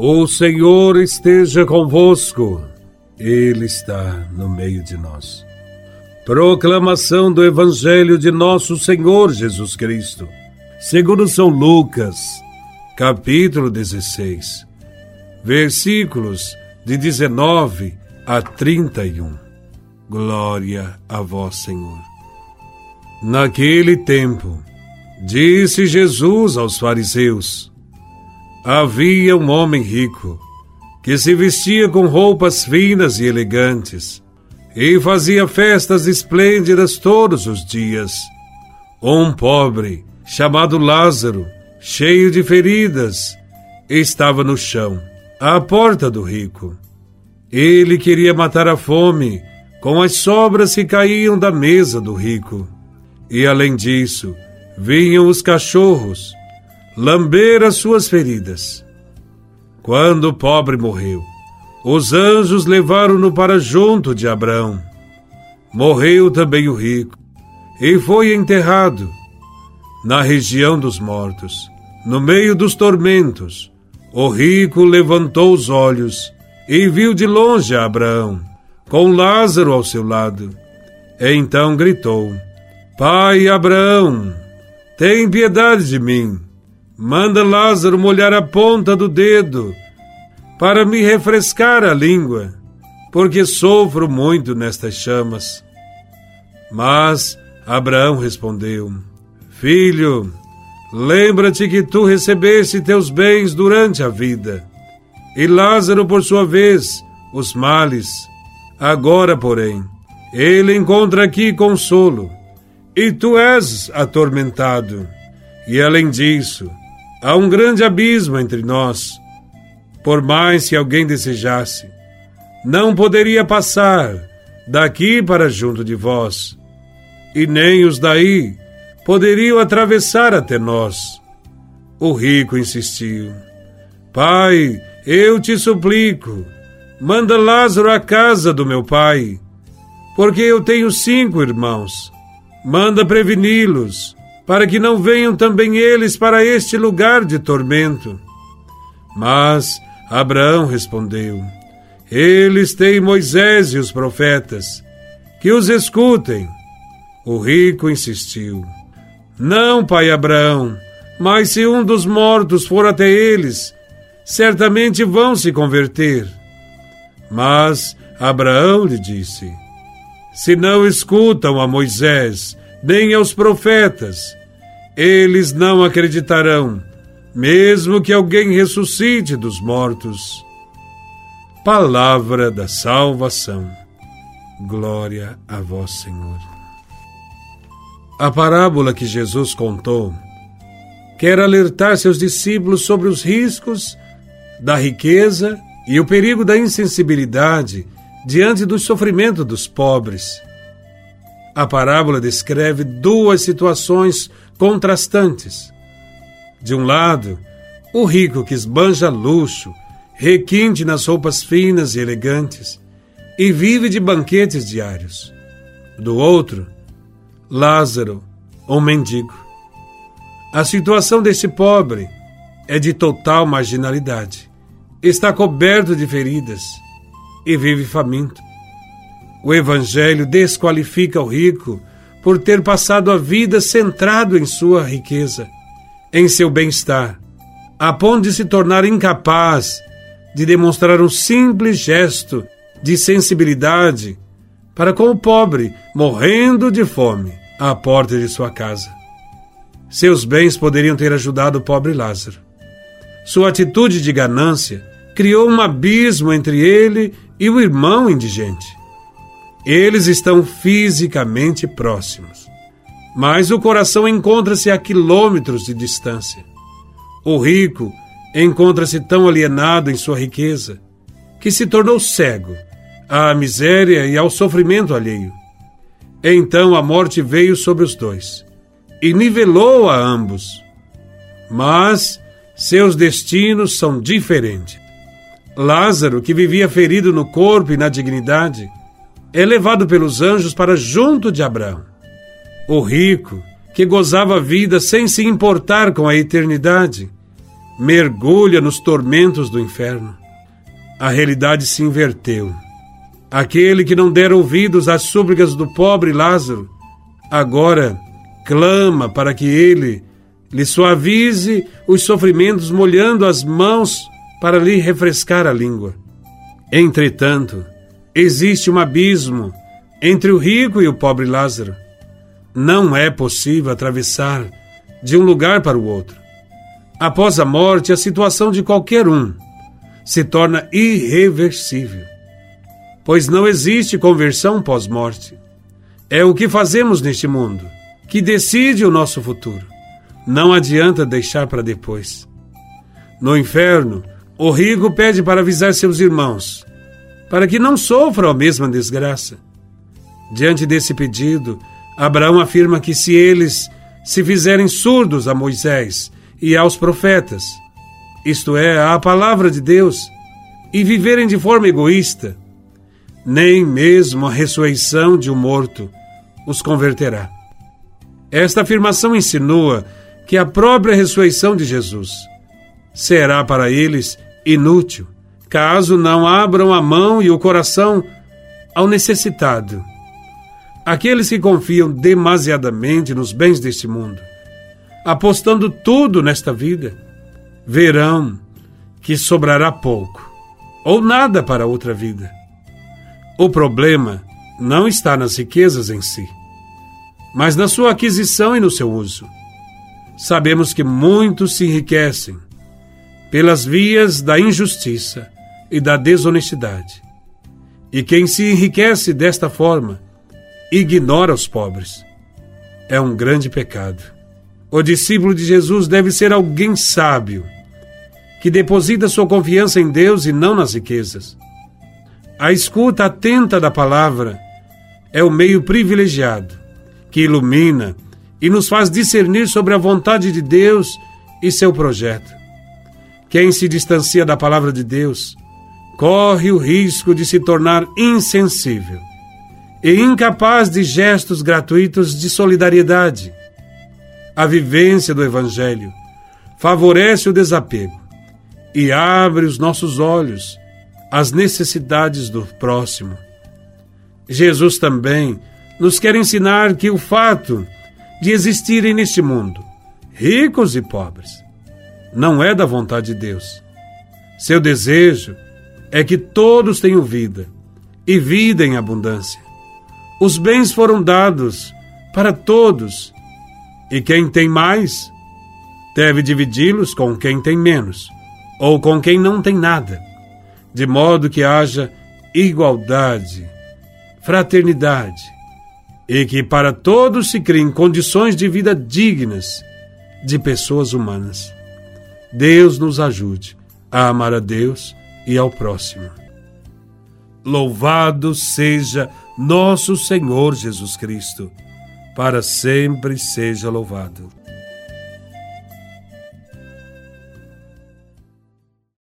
O Senhor esteja convosco, Ele está no meio de nós. Proclamação do Evangelho de Nosso Senhor Jesus Cristo, segundo São Lucas, capítulo 16, versículos de 19 a 31. Glória a Vós, Senhor. Naquele tempo, disse Jesus aos fariseus: Havia um homem rico que se vestia com roupas finas e elegantes e fazia festas esplêndidas todos os dias. Um pobre, chamado Lázaro, cheio de feridas, estava no chão, à porta do rico. Ele queria matar a fome com as sobras que caíam da mesa do rico. E além disso, vinham os cachorros lamber as suas feridas. Quando o pobre morreu, os anjos levaram-no para junto de Abraão. Morreu também o rico e foi enterrado na região dos mortos, no meio dos tormentos. O rico levantou os olhos e viu de longe Abraão, com Lázaro ao seu lado. Então gritou: Pai Abraão, tem piedade de mim Manda Lázaro molhar a ponta do dedo para me refrescar a língua, porque sofro muito nestas chamas. Mas Abraão respondeu: Filho, lembra-te que tu recebeste teus bens durante a vida, e Lázaro, por sua vez, os males. Agora, porém, ele encontra aqui consolo, e tu és atormentado. E além disso, Há um grande abismo entre nós. Por mais que alguém desejasse, não poderia passar daqui para junto de vós, e nem os daí poderiam atravessar até nós. O rico insistiu: Pai, eu te suplico, manda Lázaro à casa do meu pai, porque eu tenho cinco irmãos. Manda preveni-los para que não venham também eles para este lugar de tormento. Mas Abraão respondeu: Eles têm Moisés e os profetas, que os escutem. O rico insistiu: Não, pai Abraão, mas se um dos mortos for até eles, certamente vão se converter. Mas Abraão lhe disse: Se não escutam a Moisés nem aos profetas, eles não acreditarão, mesmo que alguém ressuscite dos mortos. Palavra da salvação. Glória a vós, Senhor. A parábola que Jesus contou quer alertar seus discípulos sobre os riscos da riqueza e o perigo da insensibilidade diante do sofrimento dos pobres. A parábola descreve duas situações contrastantes. De um lado, o rico que esbanja luxo, requinte nas roupas finas e elegantes e vive de banquetes diários. Do outro, Lázaro, um mendigo. A situação deste pobre é de total marginalidade. Está coberto de feridas e vive faminto. O Evangelho desqualifica o rico por ter passado a vida centrado em sua riqueza, em seu bem-estar, a ponto de se tornar incapaz de demonstrar um simples gesto de sensibilidade para com o pobre morrendo de fome à porta de sua casa. Seus bens poderiam ter ajudado o pobre Lázaro. Sua atitude de ganância criou um abismo entre ele e o irmão indigente. Eles estão fisicamente próximos, mas o coração encontra-se a quilômetros de distância. O rico encontra-se tão alienado em sua riqueza que se tornou cego à miséria e ao sofrimento alheio. Então a morte veio sobre os dois e nivelou a ambos. Mas seus destinos são diferentes. Lázaro, que vivia ferido no corpo e na dignidade, é levado pelos anjos para junto de Abraão. O rico, que gozava a vida sem se importar com a eternidade, mergulha nos tormentos do inferno. A realidade se inverteu. Aquele que não dera ouvidos às súplicas do pobre Lázaro, agora clama para que ele lhe suavize os sofrimentos, molhando as mãos para lhe refrescar a língua. Entretanto, existe um abismo entre o rico e o pobre Lázaro. Não é possível atravessar de um lugar para o outro. Após a morte, a situação de qualquer um se torna irreversível, pois não existe conversão pós-morte. É o que fazemos neste mundo que decide o nosso futuro. Não adianta deixar para depois. No inferno, o rico pede para avisar seus irmãos, para que não sofram a mesma desgraça. Diante desse pedido, Abraão afirma que se eles se fizerem surdos a Moisés e aos profetas, isto é, à palavra de Deus, e viverem de forma egoísta, nem mesmo a ressurreição de um morto os converterá. Esta afirmação insinua que a própria ressurreição de Jesus será para eles inútil, caso não abram a mão e o coração ao necessitado. Aqueles que confiam demasiadamente nos bens deste mundo, apostando tudo nesta vida, verão que sobrará pouco ou nada para outra vida. O problema não está nas riquezas em si, mas na sua aquisição e no seu uso. Sabemos que muitos se enriquecem pelas vias da injustiça e da desonestidade. E quem se enriquece desta forma ignora os pobres. É um grande pecado. O discípulo de Jesus deve ser alguém sábio, que deposita sua confiança em Deus e não nas riquezas. A escuta atenta da palavra é o meio privilegiado que ilumina e nos faz discernir sobre a vontade de Deus e seu projeto. Quem se distancia da palavra de Deus corre o risco de se tornar insensível e incapaz de gestos gratuitos de solidariedade. A vivência do Evangelho favorece o desapego e abre os nossos olhos às necessidades do próximo. Jesus também nos quer ensinar que o fato de existirem neste mundo ricos e pobres não é da vontade de Deus. Seu desejo é que todos tenham vida e vida em abundância. Os bens foram dados para todos e quem tem mais deve dividi-los com quem tem menos ou com quem não tem nada, de modo que haja igualdade, fraternidade e que para todos se criem condições de vida dignas de pessoas humanas. Deus nos ajude a amar a Deus e ao próximo. Louvado seja nosso Senhor Jesus Cristo, para sempre seja louvado.